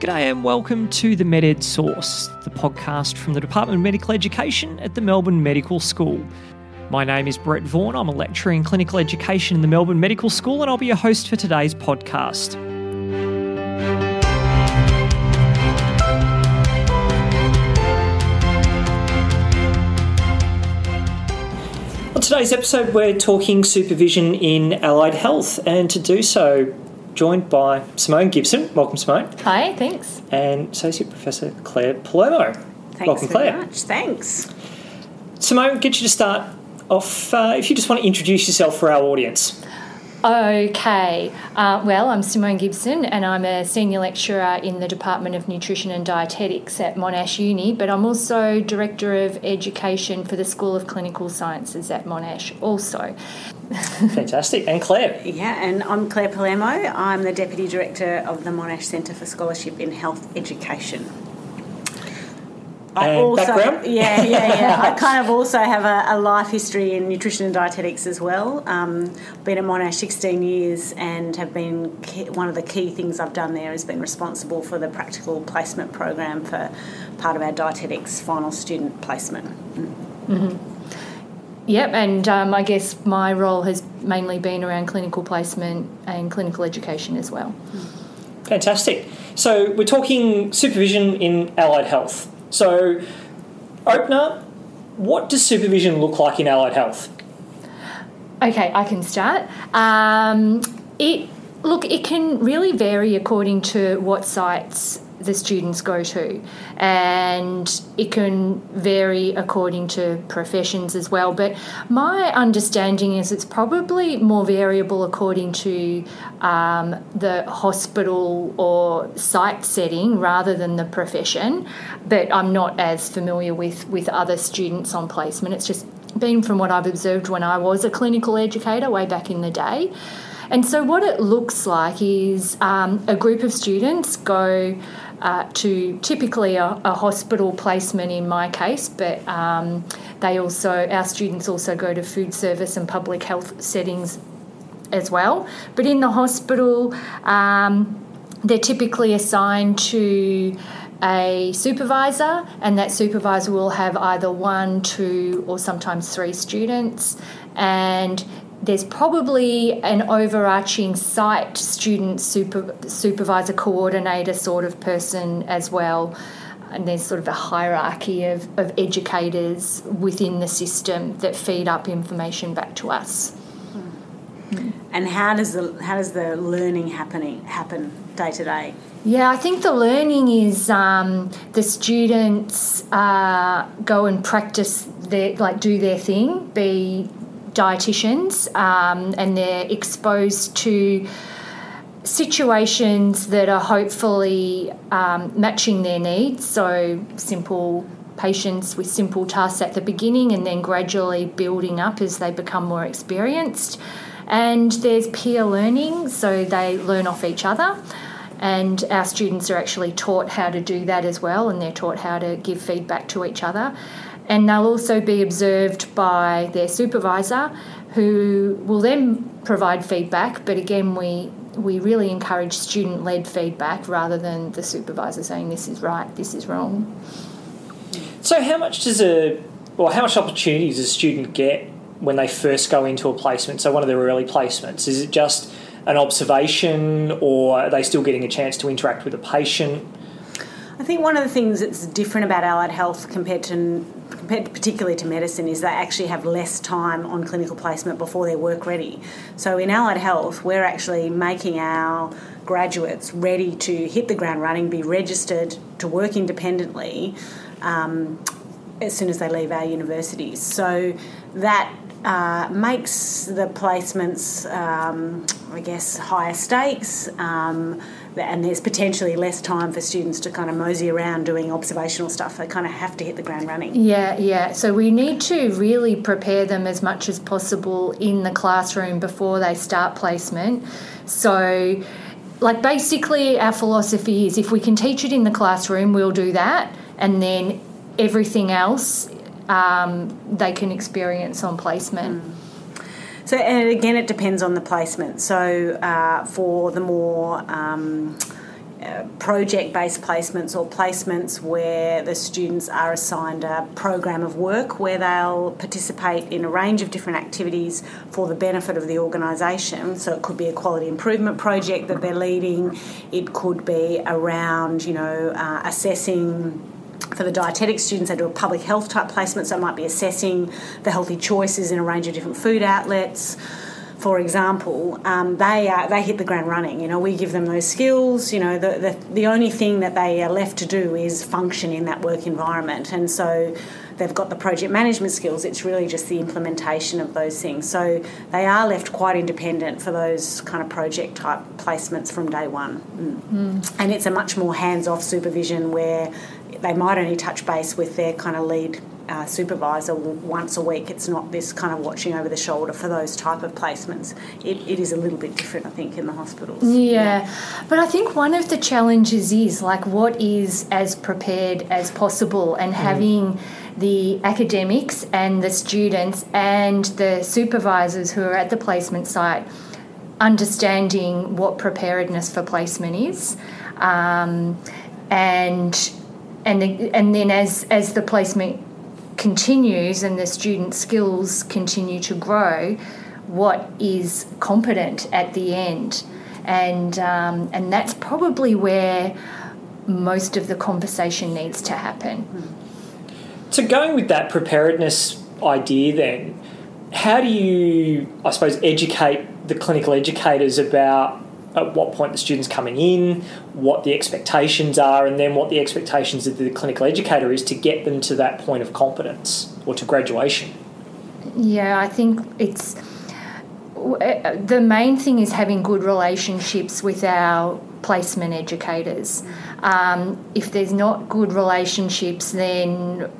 G'day and welcome to the MedEd Source, the podcast from the Department of Medical Education at the Melbourne Medical School. My name is Brett Vaughan. I'm a lecturer in clinical education in the Melbourne Medical School, and I'll be your host for today's podcast. On today's episode, we're talking supervision in allied health, and to do so, joined by Simone Gibson. Welcome, Simone. Hi, thanks. And Associate Professor Claire Palermo. Thanks Welcome, very Claire. much. Thanks. Simone, get you to start off. Uh, if you just want to introduce yourself for our audience. Okay, uh, well, I'm Simone Gibson and I'm a senior lecturer in the Department of Nutrition and Dietetics at Monash Uni, but I'm also Director of Education for the School of Clinical Sciences at Monash, also. Fantastic. And Claire. Yeah, and I'm Claire Palermo. I'm the Deputy Director of the Monash Centre for Scholarship in Health Education. I And background? yeah, yeah, yeah. I kind of also have a, a life history in nutrition and dietetics as well. Um, been at Monash 16 years and have been one of the key things I've done there has been responsible for the practical placement program for part of our dietetics final student placement. Yep, and um, I guess my role has mainly been around clinical placement and clinical education as well. Fantastic. So we're talking supervision in allied health. So, opener, what does supervision look like in allied health? Okay, I can start. Um, it look, it can really vary according to what sites the students go to, and it can vary according to professions as well. But my understanding is it's probably more variable according to um, the hospital or site setting rather than the profession. But I'm not as familiar with with other students on placement. It's just been from what I've observed when I was a clinical educator way back in the day. And so, what it looks like is um, a group of students go uh, to typically a, a, hospital placement in my case, but um, they also, our students also go to food service and public health settings as well. But in the hospital, um, they're typically assigned to a supervisor, and that supervisor will have either one, two, or sometimes three students. And there's probably an overarching site student super, supervisor coordinator sort of person as well. And there's sort of a hierarchy of, of educators within the system that feed up information back to us. And how does the how does the learning happening happen day to day? Yeah, I think the learning is um, the students uh, go and practice their like do their thing, be dietitians, um, and they're exposed to situations that are hopefully um, matching their needs. So simple patients with simple tasks at the beginning, and then gradually building up as they become more experienced. And there's peer learning, so they learn off each other and our students are actually taught how to do that as well and they're taught how to give feedback to each other and they'll also be observed by their supervisor who will then provide feedback but again we we really encourage student led feedback rather than the supervisor saying this is right this is wrong So, how much does a, or how much opportunity does a student get when they first go into a placement? So, one of their early placements, is it just an observation or are they still getting a chance to interact with a patient? I think one of the things that's different about allied health compared to compared particularly to medicine is they actually have less time on clinical placement before they're work ready. So in allied health, we're actually making our graduates ready to hit the ground running, be registered to work independently um, as soon as they leave our universities. So that uh, makes the placements, um, I guess, higher stakes, um, and there's potentially less time for students to kind of mosey around doing observational stuff. They kind of have to hit the ground running. Yeah, yeah. So we need to really prepare them as much as possible in the classroom before they start placement. So, like, basically, our philosophy is if we can teach it in the classroom, we'll do that, and then everything else um, they can experience on placement. Mm. So, and again, it depends on the placement. So, uh, for the more um, uh, project based placements or placements where the students are assigned a program of work where they'll participate in a range of different activities for the benefit of the organisation. So it could be a quality improvement project that they're leading, it could be around, you know, uh, assessing for the dietetic students, they do a public health type placement, so it might be assessing the healthy choices in a range of different food outlets for example, um, they uh, they hit the ground running. You know, we give them those skills. You know, the, the the only thing that they are left to do is function in that work environment, and so they've got the project management skills. It's really just the implementation of those things. So they are left quite independent for those kind of project type placements from day one, mm. Mm. and it's a much more hands off supervision where they might only touch base with their kind of lead uh, supervisor once a week. It's not this kind of watching over the shoulder for those type of placements. It, it is a little bit different, I think, in the hospitals. Yeah. yeah, but I think one of the challenges is like what is as prepared as possible and mm. having the academics and the students and the supervisors who are at the placement site understanding what preparedness for placement is. Um, and and and then as as the placement continues and the student skills continue to grow, what is competent at the end, and um, and that's probably where most of the conversation needs to happen. So going with that preparedness idea, then, how do you, I suppose, educate the clinical educators about at what point the student's coming in, what the expectations are, and then what the expectations of the clinical educator is to get them to that point of competence or to graduation. Yeah, I think it's the main thing is having good relationships with our placement educators. Um, if there's not good relationships, then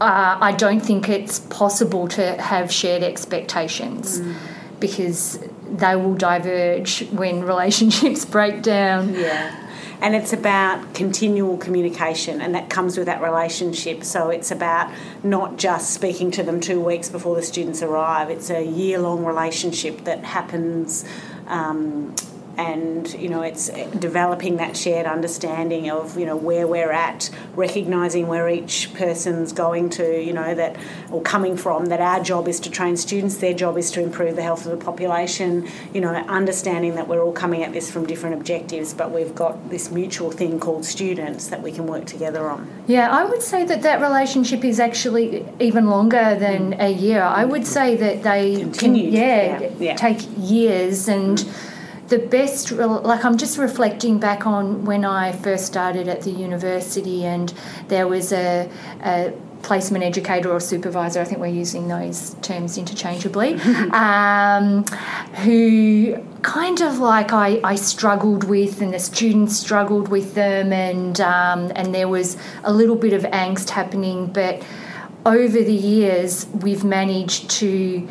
uh, I don't think it's possible to have shared expectations mm. because they will diverge when relationships break down. Yeah. And it's about continual communication, and that comes with that relationship. So it's about not just speaking to them two weeks before the students arrive, it's a year long relationship that happens um, and you know it's developing that shared understanding of you know where we're at recognizing where each person's going to you know that or coming from that our job is to train students their job is to improve the health of the population you know understanding that we're all coming at this from different objectives but we've got this mutual thing called students that we can work together on yeah i would say that that relationship is actually even longer than a year i would say that they Continued. can yeah, yeah. yeah. take years and mm the best, like I'm just reflecting back on when I first started at the university, and there was a, a placement educator or supervisor, I think we're using those terms interchangeably, um, who kind of like I, I struggled with, and the students struggled with them, and um, and there was a little bit of angst happening, but over the years we've managed to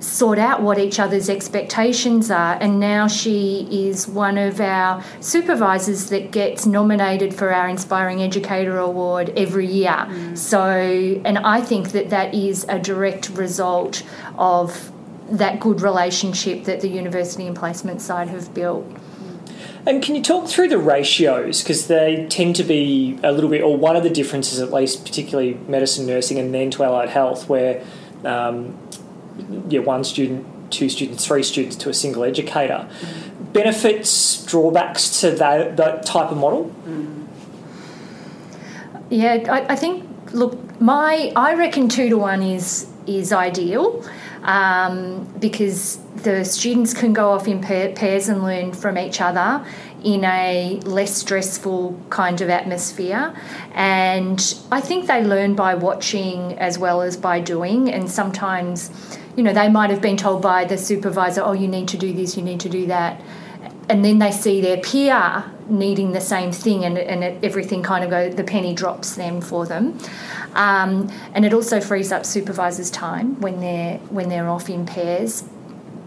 sort out what each other's expectations are. And now she is one of our supervisors that gets nominated for our Inspiring Educator Award every year. Mm. So, and I think that that is a direct result of that good relationship that the university and placement side have built. And can you talk through the ratios? Because they tend to be a little bit, or one of the differences, at least, particularly medicine, nursing, and then to allied health, where um, yeah, one student, two students, three students to a single educator. Mm. Benefits, drawbacks to that, that type of model? Mm. Yeah, I, I, think, look, my, I reckon two to one is, is ideal. Um, because the students can go off in pairs and learn from each other in a less stressful kind of atmosphere. And I think they learn by watching as well as by doing. And sometimes you know, they might have been told by the supervisor, oh, you need to do this, you need to do that. And then they see their peer needing the same thing, and, and it, everything kind of go, the penny drops them for them. Um, and it also frees up supervisors' time when they're when they're off in pairs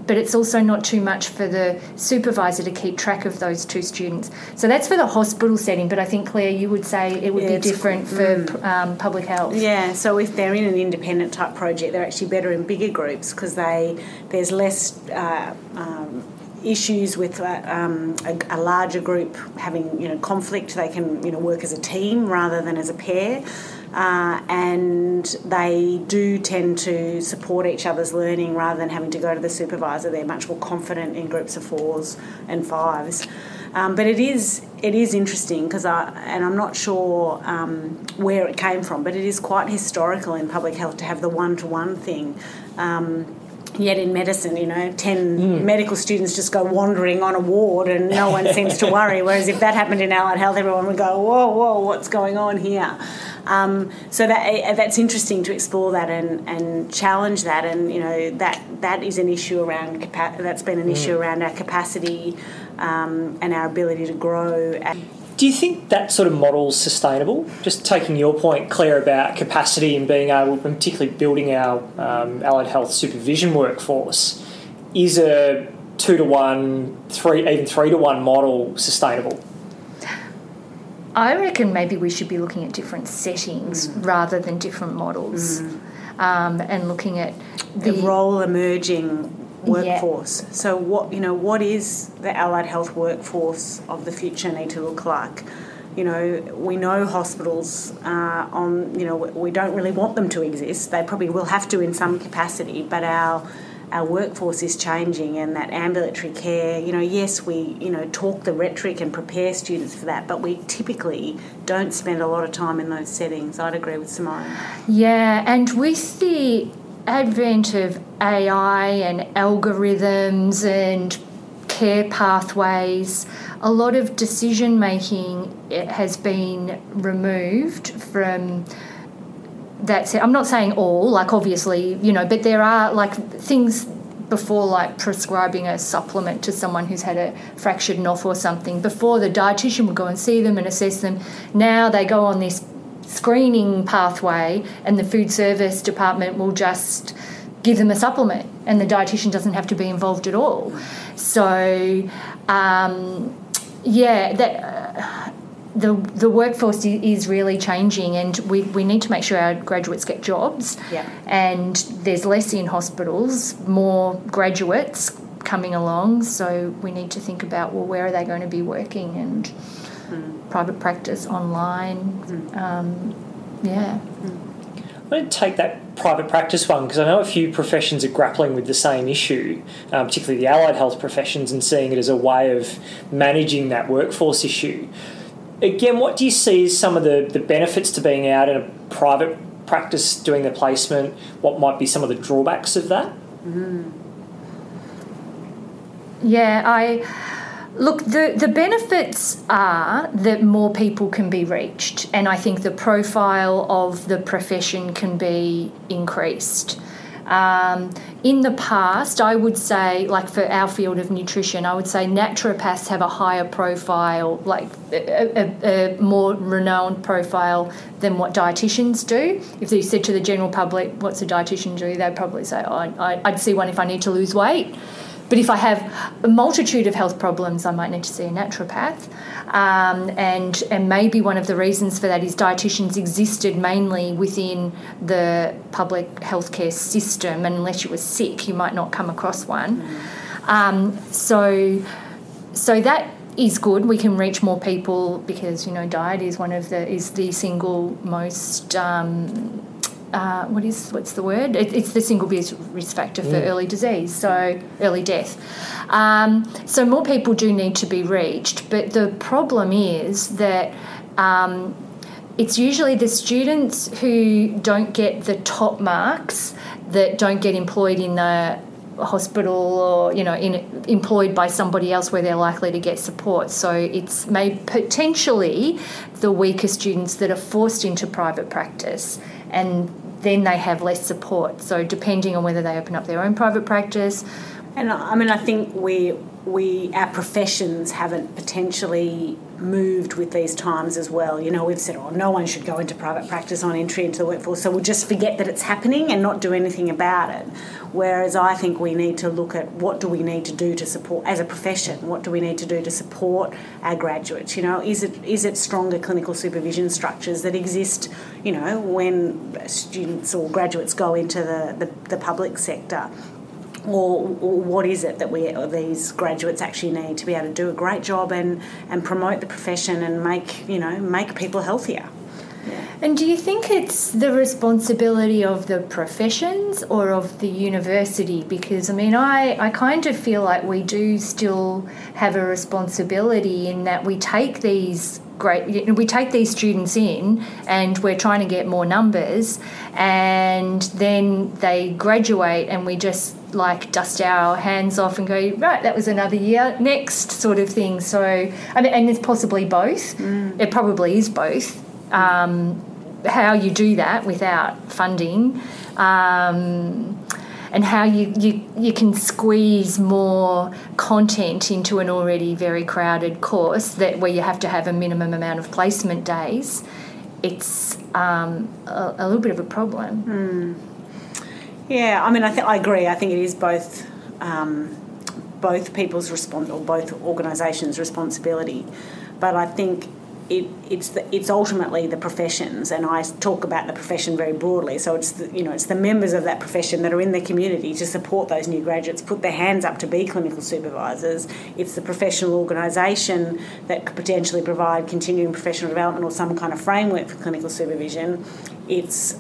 but it's also not too much for the supervisor to keep track of those two students. So that's for the hospital setting, but I think, Claire, you would say it would yeah, be different for mm. um, public health. Yeah, so if they're in an independent type project, they're actually better in bigger groups because they there's less. Uh, um, issues with uh, um, a, a, larger group having you know conflict, they can you know work as a team rather than as a pair. Uh, and they do tend to support each other's learning rather than having to go to the supervisor. They're much more confident in groups of fours and fives. Um, but it is it is interesting because I and I'm not sure um, where it came from, but it is quite historical in public health to have the one to one thing. Um, yet in medicine, you know, 10 mm. medical students just go wandering on a ward and no one seems to worry. Whereas if that happened in allied health, everyone would go, whoa, whoa, what's going on here? Um, so that eh, that's interesting to explore that and, and challenge that, and you know that that is an issue around capa- that's been an mm. issue around our capacity um, and our ability to grow. Do you think that sort of model is sustainable? Just taking your point, Claire, about capacity and being able, particularly building our um, allied health supervision workforce, is a two to one, three, even three to one model sustainable? I reckon maybe we should be looking at different settings mm. rather than different models, mm. um, and looking at the, the role emerging workforce. Yeah. So what you know, what is the allied health workforce of the future need to look like? You know, we know hospitals uh, on. You know, we don't really want them to exist. They probably will have to in some capacity, but our our workforce is changing and that ambulatory care, you know, yes, we, you know, talk the rhetoric and prepare students for that, but we typically don't spend a lot of time in those settings. I'd agree with Simone. Yeah, and with the advent of AI and algorithms and care pathways, a lot of decision making eh, has been removed from that's it. I'm not saying all, like obviously, you know, but there are like things before like prescribing a supplement to someone who's had a fractured knob or something. Before the dietitian would go and see them and assess them. Now they go on this screening pathway and the food service department will just give them a supplement and the dietitian doesn't have to be involved at all. So um, yeah, that uh, the the workforce is really changing, and we, we need to make sure our graduates get jobs. Yeah. And there's less in hospitals, more graduates coming along. So we need to think about well, where are they going to be working and mm. private practice online. Mm. Um, yeah. Mm. I'm going to take that private practice one because I know a few professions are grappling with the same issue, um, particularly the allied health professions, and seeing it as a way of managing that workforce issue again, what do you see as some of the, the benefits to being out in a private practice doing the placement? What might be some of the drawbacks of that? Mm. Yeah, I look the the benefits are that more people can be reached, and I think the profile of the profession can be increased. Um, in the past, I would say, like for our field of nutrition, I would say naturopaths have a higher profile, like a, a, a more renowned profile than what dietitians do. If you said to the general public, "What's a dietitian do?" they'd probably say, "Oh, I, I'd see one if I need to lose weight." But if I have a multitude of health problems, I might need to see a naturopath. Um, and, and maybe one of the reasons for that is dietitians existed mainly within the public healthcare system, and unless you were sick, you might not come across one. Um, so, so that is good. We can reach more people because you know diet is one of the is the single most um, uh, what is what's the word? It, it's the single biggest risk factor for mm. early disease, so early death. Um, so more people do need to be reached, but the problem is that. Um, it's usually the students who don't get the top marks that don't get employed in the hospital or you know in, employed by somebody else where they're likely to get support so it's may potentially the weaker students that are forced into private practice and then they have less support. So depending on whether they open up their own private practice. And I mean, I think we we our professions haven't potentially moved with these times as well. You know, we've said, oh, no one should go into private practice on entry into the workforce, so we'll just forget that it's happening and not do anything about it. Whereas I think we need to look at what do we need to do to support as a profession. What do we need to do to support our graduates? You know, is it is it stronger clinical supervision structures that exist? You know, when students or graduates go into the, the, the public sector or, or, what is it that we these graduates actually need to be able to do a great job and, and promote the profession and make you know make people healthier. And do you think it's the responsibility of the professions or of the university? Because I mean, I, I kind of feel like we do still have a responsibility in that we take these great we take these students in and we're trying to get more numbers and then they graduate and we just like dust our hands off and go right that was another year next sort of thing so I mean, and it's possibly both mm. it probably is both um, how you do that without funding um, and how you, you, you can squeeze more content into an already very crowded course that where you have to have a minimum amount of placement days, it's um, a, a, little bit of a problem. Mm. Yeah, I mean, I think I agree. I think it is both um, both people's respons- or both organisations' responsibility, but I think it, it's the, it's ultimately the professions, and I talk about the profession very broadly. So it's the, you know it's the members of that profession that are in the community to support those new graduates, put their hands up to be clinical supervisors. It's the professional organisation that could potentially provide continuing professional development or some kind of framework for clinical supervision. It's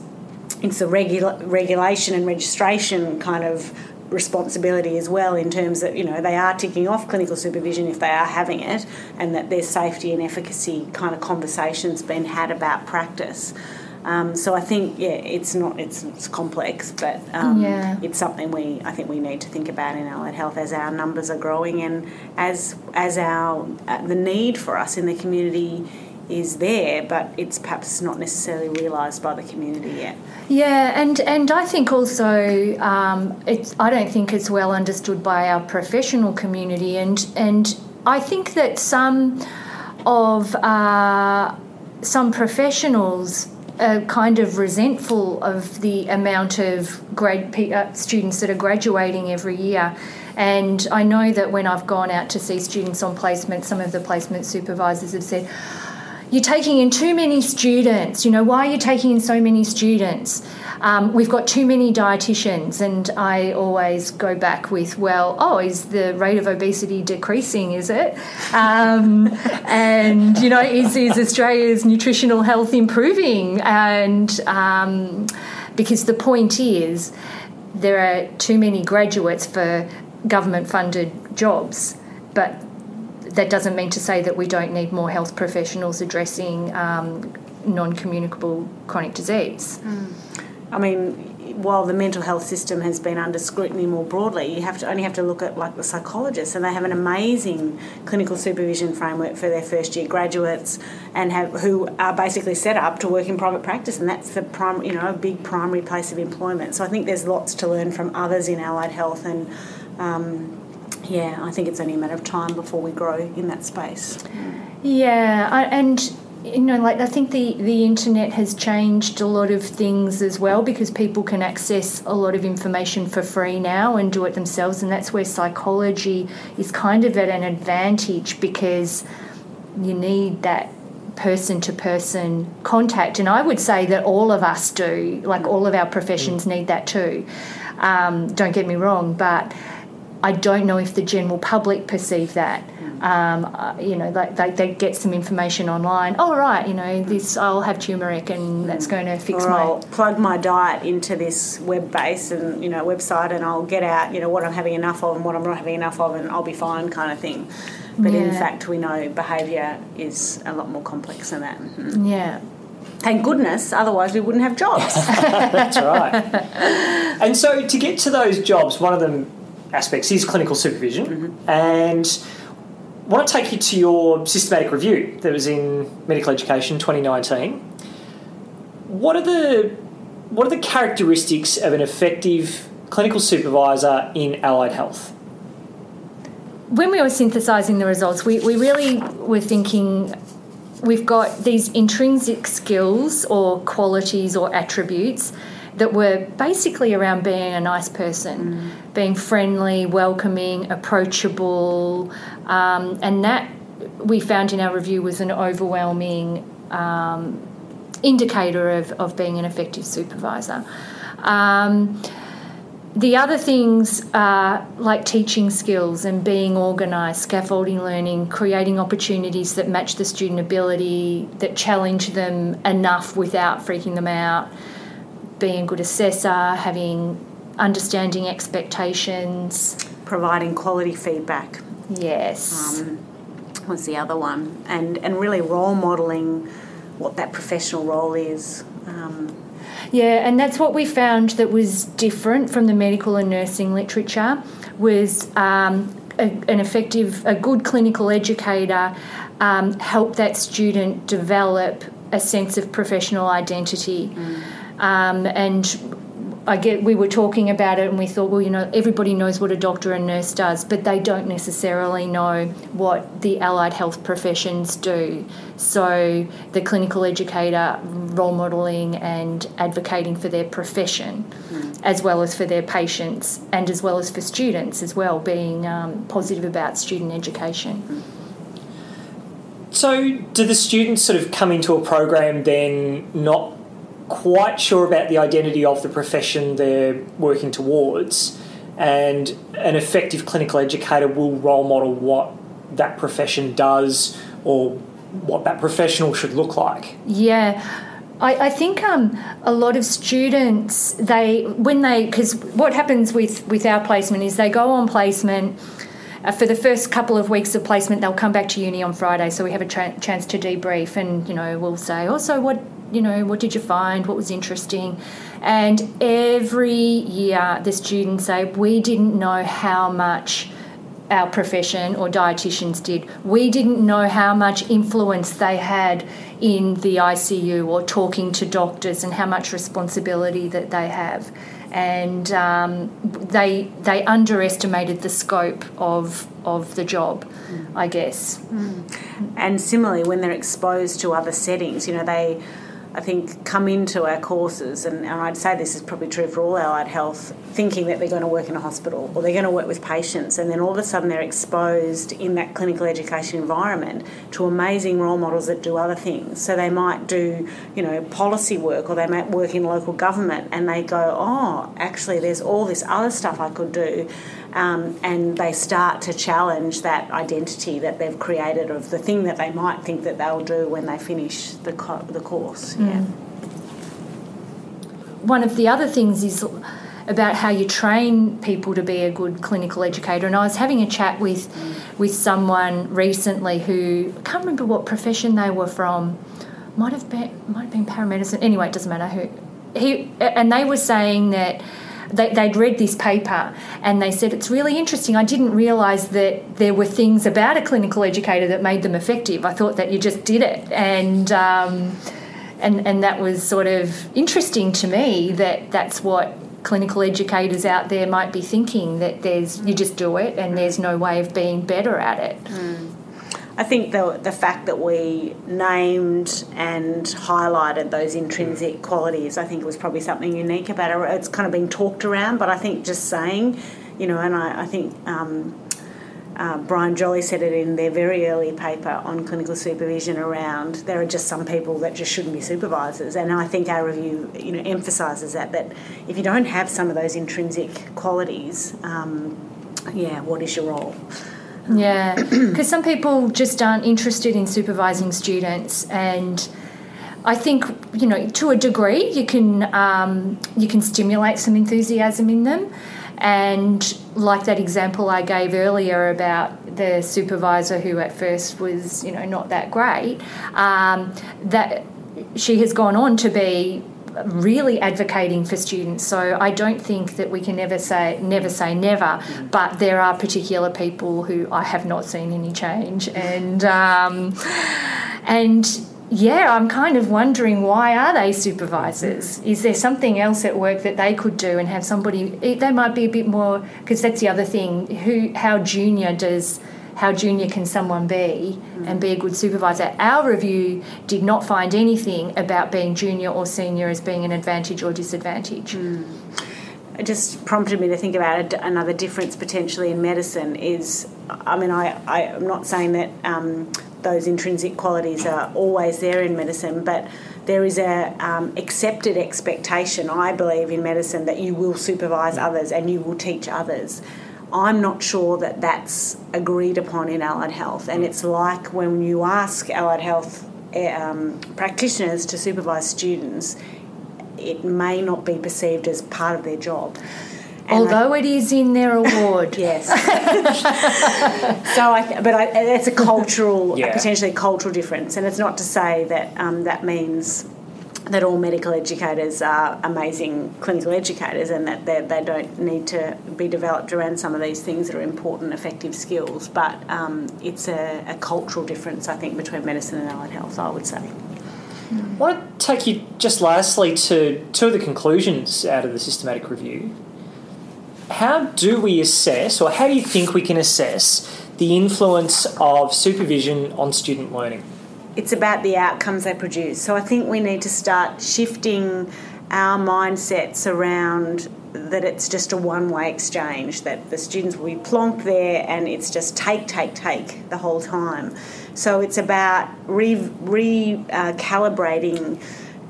it's the regula- regulation and registration kind of responsibility as well in terms that you know they are ticking off clinical supervision if they are having it and that there's safety and efficacy kind of conversations being had about practice um, so I think yeah it's not it's, it's complex but um, yeah. it's something we I think we need to think about in allied health as our numbers are growing and as as our uh, the need for us in the community is there, but it's perhaps not necessarily realised by the community yet. Yeah, and, and I think also um, it's I don't think it's well understood by our professional community, and and I think that some of uh, some professionals are kind of resentful of the amount of grad uh, students that are graduating every year. And I know that when I've gone out to see students on placement, some of the placement supervisors have said, you're taking in too many students. You know, why are you taking in so many students? Um, we've got too many dietitians, and I always go back with, well, oh, is the rate of obesity decreasing? Is it? Um, and you know, is is Australia's nutritional health improving? And um, because the point is, there are too many graduates for government-funded jobs, but that doesn't mean to say that we don't need more health professionals addressing um, non communicable chronic disease. Mm. I mean, while the mental health system has been under scrutiny more broadly, you have to only have to look at like the psychologists, and they have an amazing clinical supervision framework for their first year graduates, and have who are basically set up to work in private practice, and that's the prime, you know, a big primary place of employment. So I think there's lots to learn from others in allied health, and um, yeah, I think it's only a matter of time before we grow in that space. Yeah, I, and you know, like I think the the internet has changed a lot of things as well because people can access a lot of information for free now and do it themselves, and that's where psychology is kind of at an advantage because you need that person to person contact, and I would say that all of us do, like all of our professions need that too. Um, don't get me wrong, but I don't know if the general public perceive that. Um, uh, you know, they, they, they, get some information online. Oh, right, you know, this I'll have turmeric and that's going to fix or my. I'll plug my diet into this web base and you know website, and I'll get out you know what I'm having enough of and what I'm not having enough of, and I'll be fine, kind of thing. But yeah. in fact, we know behaviour is a lot more complex than that. Mm-hmm. Yeah. Thank goodness, otherwise we wouldn't have jobs. That's right. And so to get to those jobs, one of them aspects is clinical supervision. Mm-hmm. And I want to take you to your systematic review that was in Medical Education 2019. What are the what are the characteristics of an effective clinical supervisor in allied health? When we were synthesising the results, we, we really were thinking we've got these intrinsic skills or qualities or attributes that were basically around being a nice person, mm. being friendly, welcoming, approachable, um, and that we found in our review was an overwhelming um, indicator of, of being an effective supervisor. Um, the other things are like teaching skills and being organised, scaffolding learning, creating opportunities that match the student ability, that challenge them enough without freaking them out, being a good assessor, having understanding expectations, providing quality feedback. Yes. Um, was the other one, and and really role modelling what that professional role is. Um, yeah, and that's what we found that was different from the medical and nursing literature was um, a, an effective, a good clinical educator um, help that student develop a sense of professional identity. Mm. Um, and I get we were talking about it and we thought, well, you know, everybody knows what a doctor and nurse does, but they don't necessarily know what the allied health professions do. So the clinical educator role modelling and advocating for their profession, mm. as well as for their patients, and as well as for students as well, being um, positive about student education. Mm. So, do the students sort of come into a program then not quite sure about the identity of the profession they're working towards, and an effective clinical educator will role model what that profession does or what that professional should look like. Yeah. I, I think um, a lot of students they when they because what happens with with our placement is they go on placement uh, for the first couple of weeks of placement they'll come back to uni on Friday so we have a tra- chance to debrief and you know we'll say also oh, what you know, what did you find? What was interesting? And every year the students say, we didn't know how much our profession or dietitians did. We didn't know how much influence they had in the ICU or talking to doctors and how much responsibility that they have. And um, they they underestimated the scope of of the job, mm. I guess. Mm. And similarly, when they're exposed to other settings, you know, they I think, come into our courses, and, and, I'd say this is probably true for all allied health, thinking that they're going to work in a hospital or they're going to work with patients, and then all of a sudden they're exposed in that clinical education environment to amazing role models that do other things. So they might do, you know, policy work or they might work in local government, and they go, oh, actually, there's all this other stuff I could do um, and they start to challenge that identity that they've created of the thing that they might think that they'll do when they finish the, co- the course. Mm. Yeah. One of the other things is about how you train people to be a good clinical educator. And I was having a chat with mm. with someone recently who I can't remember what profession they were from. Might have been might have been paramedicine. Anyway, it doesn't matter who. He and they were saying that they, would read this paper and they said it's really interesting. I didn't realise that there were things about a clinical educator that made them effective. I thought that you just did it, and um, and and that was sort of interesting to me. That that's what clinical educators out there might be thinking that there's you just do it and there's no way of being better at it. Mm. I think the the fact that we named and highlighted those intrinsic qualities, I think was probably something unique about it. It's kind of been talked around, but I think just saying, you know, and I, I think um, uh, Brian Jolly said it in their very early paper on clinical supervision around there are just some people that just shouldn't be supervisors, and I think our review, you know, emphasises that that if you don't have some of those intrinsic qualities, um, yeah, what is your role? Yeah, because some people just aren't interested in supervising students, and I think you know to a degree you can um, you can stimulate some enthusiasm in them, and like that example I gave earlier about the supervisor who at first was you know not that great, um, that she has gone on to be really advocating for students. So I don't think that we can never say never say never, but there are particular people who I have not seen any change, and um, and yeah, I'm kind of wondering why are they supervisors? Is there something else at work that they could do and have somebody? They might be a bit more because that's the other thing. Who how junior does how junior can someone be and be a good supervisor. Our review did not find anything about being junior or senior as being an advantage or disadvantage. Mm. It just prompted me to think about another difference potentially in medicine is I mean, I, I, am not saying that um, those intrinsic qualities are always there in medicine, but there is a um, accepted expectation, I believe, in medicine that you will supervise others and you will teach others. I'm not sure that that's agreed upon in allied health, and it's like when you ask allied health eh, um, practitioners to supervise students, it may not be perceived as part of their job. And Although I, it is in their award, yes. so, I, but I, it's a cultural, yeah. potentially cultural difference, and it's not to say that um, that means that all medical educators are amazing clinical educators and that they don't need to be developed around some of these things that are important, effective skills. But um, it's a, a, cultural difference, I think, between medicine and allied health, I would say. I want to take you just lastly to two of the conclusions out of the systematic review. How do we assess, or how do you think we can assess, the influence of supervision on student learning? It's about the outcomes they produce. So I think we need to start shifting our mindsets around that it's just a one way exchange, that the students will be plonked there and it's just take, take, take the whole time. So it's about recalibrating. Re, uh,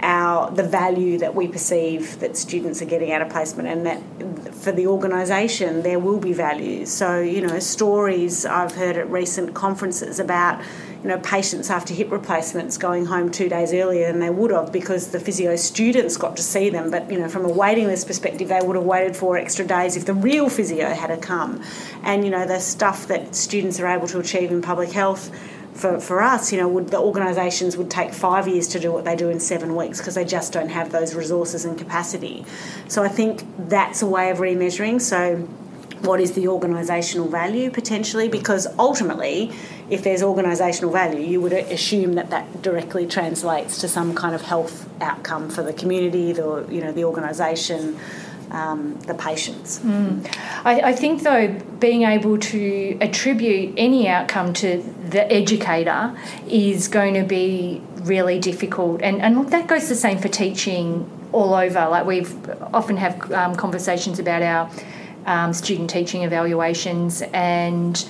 our the value that we perceive that students are getting out of placement and that for the organisation there will be value so you know stories I've heard at recent conferences about you know, patients after hip replacements going home two days earlier than they would have because the physio students got to see them. But, you know, from a waiting list perspective, they would have waited for extra days if the real physio had to come. And, you know, the stuff that students are able to achieve in public health for, for us, you know, would, the organisations would take five years to do what they do in seven weeks because they just don't have those resources and capacity. So I think that's a way of remeasuring. So what is the organisational value potentially because ultimately if there's organisational value you would assume that that directly translates to some kind of health outcome for the community the you know the organisation um, the patients. Mm. I, I, think, though, being able to attribute any outcome to the educator is going to be really difficult. And, and that goes the same for teaching all over. Like, we've often have um, conversations about our um, student teaching evaluations, and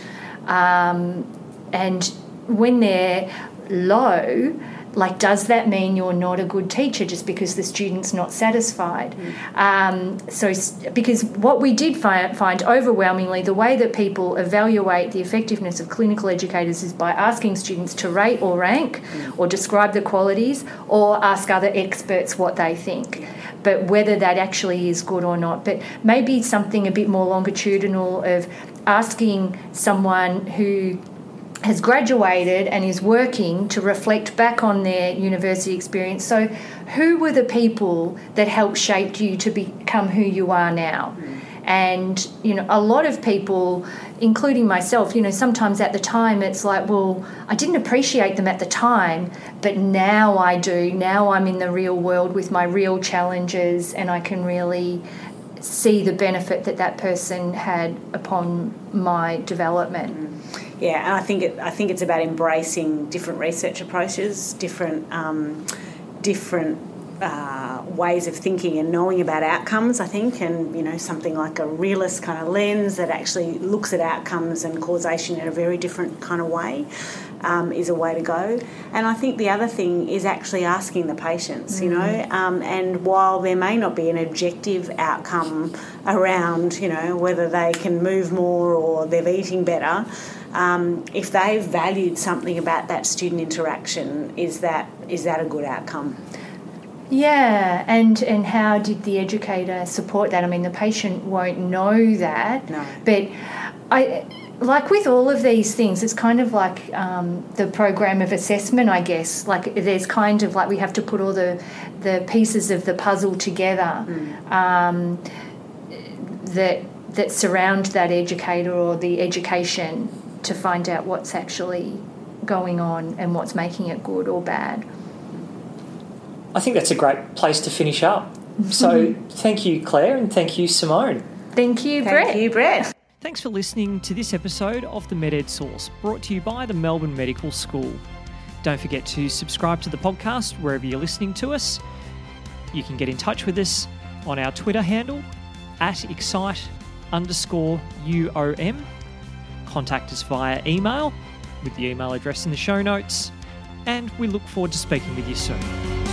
um, and when they're low, like does that mean you're not a good teacher just because the student's not satisfied mm. um, so because what we did find, find overwhelmingly the way that people evaluate the effectiveness of clinical educators is by asking students to rate or rank mm. or describe the qualities or ask other experts what they think but whether that actually is good or not. But maybe something a bit more longitudinal of asking someone who has graduated and is working to reflect back on their university experience. So, who were the people that helped shape you to become who you are now? And, you know, a lot of people, including myself, you know, sometimes at the time it's like, well, I didn't appreciate them at the time, but now I do. Now I'm in the real world with my real challenges and I can really see the benefit that that person had upon my development. Yeah, and I think it, I think it's about embracing different research approaches, different um, different uh, ways of thinking and knowing about outcomes, I think, and you know something like a realist kind of lens that actually looks at outcomes and causation in a very different kind of way. Um, is a way to go. And I think the other thing is actually asking the patients, you know, mm-hmm. um, and while there may not be an objective outcome around, you know, whether they can move more or they're eating better, um, if they've valued something about that student interaction, is that is that a good outcome? Yeah, and and how did the educator support that? I mean, the patient won't know that, no. but I like with all of these things, it's kind of like um, the program of assessment, I guess. Like there's kind of like we have to put all the the pieces of the puzzle together mm. um, that that surround that educator or the education to find out what's actually going on and what's making it good or bad. I think that's a great place to finish up. So mm-hmm. thank you, Claire, and thank you, Simone. Thank you, Brett. Thank you, Brett. Thanks for listening to this episode of the MedEd Source, brought to you by the Melbourne Medical School. Don't forget to subscribe to the podcast wherever you're listening to us. You can get in touch with us on our Twitter handle at excite underscore UOM. Contact us via email with the email address in the show notes, and we look forward to speaking with you soon.